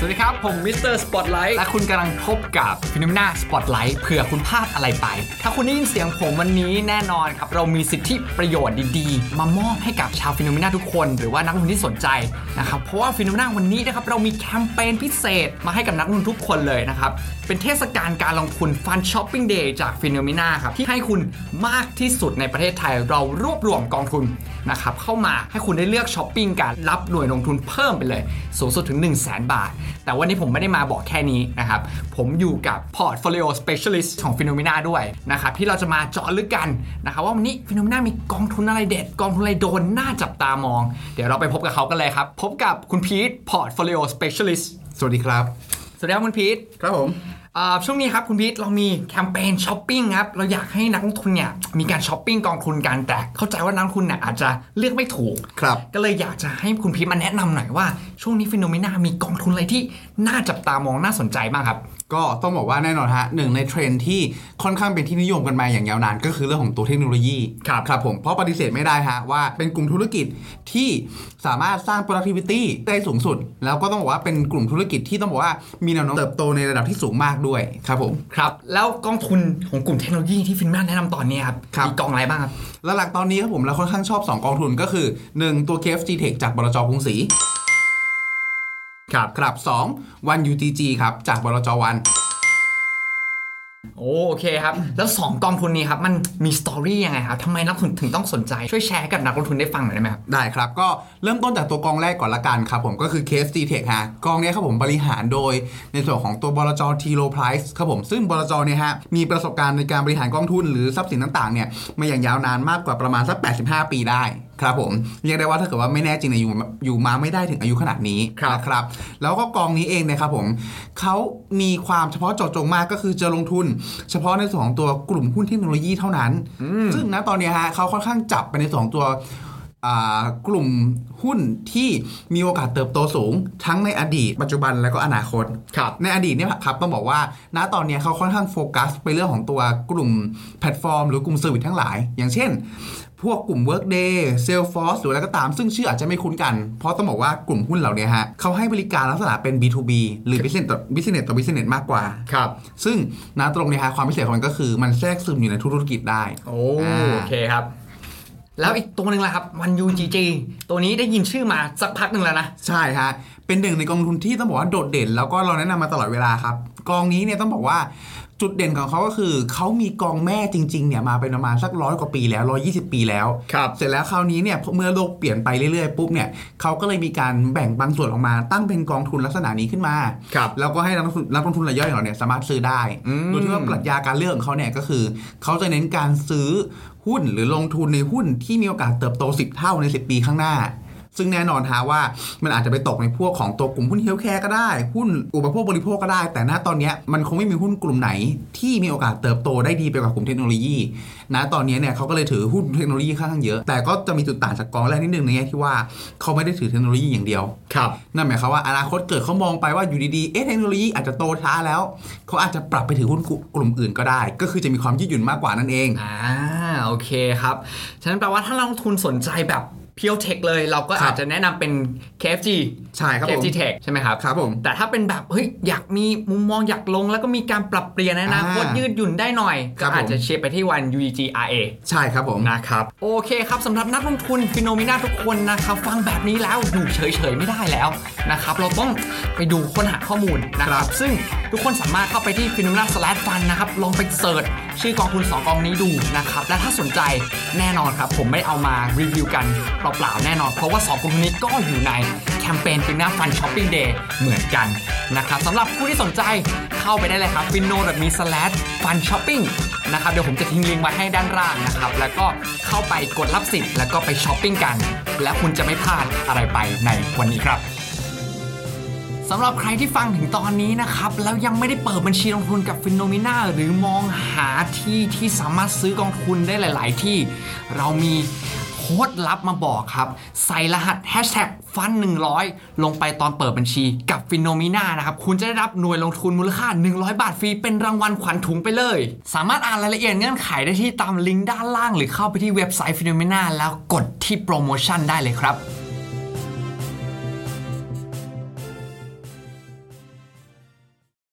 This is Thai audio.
สวัสดีครับ ผม Mr. Spotlight และคุณกำลังพบกับ FINNOMENA Spotlight เผื่อคุณพลาดอะไรไป ถ้าคุณได้ยินเสียงผมวันนี้แน่นอนครับ เรามีสิทธิประโยชน์ดีๆ มามอบให้กับชาว FINNOMENA ทุกคน หรือว่านักลงทุนที่สนใจนะครับเพราะว่า FINNOMENA วันนี้นะครับเรามีแคมเปญพิเศษมาให้กับนักลงทุนทุกคนเลยนะครับเป็นเทศกาลการลงทุนฟันช้อปปิ้งเดย์จากฟิโนเมนาครับที่ให้คุณมากที่สุดในประเทศไทยเรารวบรวมกองทุนนะครับเข้ามาให้คุณได้เลือกช้อปปิ้งการรับหน่วยลงทุนเพิ่มไปเลยสูงสุดถึง 1 0 0 0 0แบาท แต่วันนี้ผมไม่ได้มาบอกแค่นี้นะครับ ผมอยู่กับ Portfolio Specialist ของ p h e n o m e n a ด้วยนะครับ ที่เราจะมาเจาะลึกกันนะครับว่าวันนี้ p h e n o m e n a มีกองทุนอะไรเด็ด กองทุนอะไรโดนน่าจับตามอง เดี๋ยวเราไปพบกับเขากันเลยครับ พบกับคุณพีท Portfolio Specialist สวัสดีครับ สวัสดีครับคุณพีทครับผมอ่า ช่วงนี้ครับคุณพีทเรามีแคมเปญช้อปปิ้งครับเราอยากให้นักลงทุนเนี่ยมีการช้อปปิ้งกองทุนกันแต่เข้าใจว่านักลงทุนเนี่ยอาจจะเลือกไม่ถูกครับก็เลยอยากจะให้คุณพีทมาแนะนำหน่อยว่าช่วงนี้ FINNOMENA มีกองทุนอะไรที่น่าจับตามองน่าสนใจบ้างครับ ก็ต้องบอกว่าแน่นอนฮะหนึ่งในเทรนด์ที่ค่อนข้างเป็นที่นิยมกันมาอย่างยาวนาน ก็คือเรื่องของตัวเทคโนโลยีครับครับผมเพราะปฏิเสธไม่ได้ฮะว่าเป็นกลุ่มธุรกิจที่สามารถสร้าง productivity ได้สูงสุด แล้วก็ต้องบอกว่าเป็นกลุ่มธุรกิจที่ต้องบอกว่ามีแนวโน้มเติบโตในระดับที่สูงมากด้วยครับผมครับ แล้วกองทุนของกลุ่มเทคโนโลยีที่ฟินแมนแนะนำตอนนี้ครับครับมีกองอะไรบ้างครับแล้วหลักตอนนี้ครับผมเราค่อนข้างชอบ 2 กองทุนก็คือ 1 ตัว KFG Tech จากบลจกรุงศรี ครับครับ2 One UTG ครับ จากบลจวันโอเคครับ แล้ว 2 กองทุนนี้ครับ มันมีสตอรี่ยังไงครับทำไมนักลงทุนถึงต้องสนใจ ช่วยแชร์ให้กับนักลงทุนได้ฟังหน่อยได้ไหมครับ ได้ครับ ก็เริ่มต้นจากตัวกองแรกก่อนละกันครับผมก็คือ KFG Tech ฮะกองเนี้ยครับผมบริหารโดยในส่วนของตัวบลจ T Low Price ครับผมซึ่งบลจเนี่ยฮะมีประสบการณ์ในการบริหารกองทุนหรือทรัพย์สินต่างๆเนี่ยมาอย่างยาวนานมากกว่าประมาณสัก 85 ปีได้ ครับผมเรียกได้ว่าถ้าเกิดว่าไม่แน่จริงเนี่ยอยู่อยู่มาไม่ได้ถึงอายุขนาดนี้ครับนะครับ แล้วก็กองนี้เองนะครับผมเขามีความเฉพาะเจาะจงมากก็คือจะลงทุน เฉพาะในส่วนของตัวกลุ่มหุ้นเทคโนโลยีเท่านั้น ซึ่งณตอนเนี้ยฮะเขาค่อนข้างจับไปในสองตัวอ่ากลุ่มหุ้นที่มีโอกาสเติบโตสูง ทั้งในอดีต ปัจจุบันและก็อนาคตครับในอดีตเนี่ยครับต้องบอกว่าณตอนเนี้ยเขาค่อนข้างโฟกัส ไปเรื่องของตัวกลุ่มแพลตฟอร์ม หรือกลุ่ม service ทั้งหลาย อย่างเช่น พวกกลุ่ม Workday Salesforce หรืออะไรก็ตาม ซึ่งชื่ออาจจะไม่คุ้นกัน เพราะต้องบอกว่ากลุ่มหุ้นเหล่านี้ฮะเขาให้บริการลักษณะเป็น B2B หรือ business ต่อ business ต่อ business มากกว่า ครับ ซึ่งณตรงเนี้ยฮะความพิเศษของมันก็คือมันแทรกซึมอยู่ในทุกธุรกิจได้ โอ้อ่าโอเคครับ แล้วอีกตัวหนึ่งล่ะครับ วัน UGG ตัวนี้ได้ยินชื่อมาสักพักหนึ่งแล้วนะ ใช่ฮะเป็นหนึ่งในกองทุนที่ต้องบอกว่าโดดเด่น แล้วก็เราแนะนำมาตลอดเวลาครับ กองนี้เนี่ยต้องบอกว่าจุดเด่นของเขาก็คือเขามีกองแม่จริงๆเนี่ยมาเป็นประมาณสักร้อยกว่าปีแล้วร้อยี่สิบปีแล้วครับเสร็จแล้วคราวนี้เนี่ยเมื่อโลกเปลี่ยนไปเรื่อยๆปุ๊บเนี่ยเขาก็เลยมีการแบ่งบางส่วนออกมา ตั้งเป็นกองทุนลักษณะนี้ขึ้นมาครับแล้วก็ให้นักลงทุนนักลงทุนรายย่อยของเราเนี่ยสามารถซื้อได้อืมโดยที่ว่าปรัชญาการเลือกของเขาเนี่ยก็คือเขาจะเน้นการซื้อหุ้นหรือลงทุนในหุ้นที่มีโอกาสเติบโต 10 เท่าใน 10 ปีข้างหน้า ซึ่งแน่นอนฮะว่ามันอาจจะไปตกในพวกของตัวกลุ่มหุ้น healthcare ก็ได้ หุ้นอุปโภคบริโภคก็ได้ แต่ณตอนเนี้ยมันคงไม่มีหุ้นกลุ่มไหน ที่มีโอกาสเติบโตได้ดีไปกว่ากลุ่มเทคโนโลยีณตอนนี้เนี่ยเขาก็เลยถือหุ้นเทคโนโลยีค่อนข้างเยอะ แต่ก็จะมีจุดต่างจากกองแรกนิดนึงในแง่ที่ว่าเขาไม่ได้ถือเทคโนโลยีอย่างเดียวครับนั่นหมายความว่าอนาคตเกิดเขามองไปว่าอยู่ดีๆเอ๊ะเทคโนโลยีอาจจะโตช้าแล้วเขาอาจจะปรับไปถือหุ้นกลุ่มอื่นก็ได้ ก็คือจะมีความยืดหยุ่นมากกว่านั่นเองอ่าโอเคครับฉะนั้นแปลว่าถ้านักลงทุนสนใจแบบ เพียวเทคเลยเราก็ครับอาจจะแนะนำเป็น KFG ใช่ครับผม KFG Tech ใช่ไหมครับครับผมแต่ถ้าเป็นแบบเฮ้ยอยากมีมุมมองอยากลง แล้วก็มีการปรับเปลี่ยนในอนาคตอ่ายืยืดหยุ่นได้หน่อยครัก็บผมอาจจะเชียร์ไปที่วัน UEG RA ใช่ครับผมนะครับโอเคครับสำหรับนักลงทุน FINNOMENA ทุกคนนะครับฟังแบบนี้แล้วอยู่เฉยๆไม่ได้แล้วนะครับเราต้องไปดูค้นหาข้อมูลนะครับ ซึ่งทุกคนสามารถเข้าไปที่ FINNOMENA slash fund นะครับลองไป search ชื่อกองทุน2กองนี้ดูนะครับและถ้าสนใจแน่นอนครับผมไม่เอามารีวิวกันเปล่าๆ แน่นอน เพราะว่า 2กองทุนนี้ก็อยู่ในแคมเปญ FINNOMENA Fund Shopping Day เหมือนกันนะครับสำหรับผู้ที่สนใจเข้าไปได้เลยครับ f i n o m e f u n shopping นะครับเดี๋ยวผมจะทิ้งลิงก์ไว้ให้ด้านล่างนะครับ แล้วก็เข้าไปกดรับสิทธิ์แล้วก็ไปช้อปปิ้งกัน และคุณจะไม่พลาดอะไรไปในวันนี้ครับสำหรับใครที่ฟังถึงตอนนี้นะครับ แล้วยังไม่ได้เปิดบัญชีลงทุนกับฟิโนเมนาหรือมองหาที่ที่สามารถซื้อกองทุนได้หลาย ๆ ที่เรามี คค้ดลับมาบอกครับ ใส่รหัส hashtag ฟัน 100 ลงไปตอนเปิดบัญชีกับ FINNOMENA นะครับ คุณจะได้รับหน่วยลงทุนมูลค่า 100 บาทฟรี เป็นรางวัลขวัญถุงไปเลย สามารถอ่านรายละเอียดเงื่อนไขได้ที่ตามลิงก์ด้านล่าง หรือเข้าไปที่เว็บไซต์ FINNOMENA แล้วกดที่โปรโมชั่นได้เลยครับ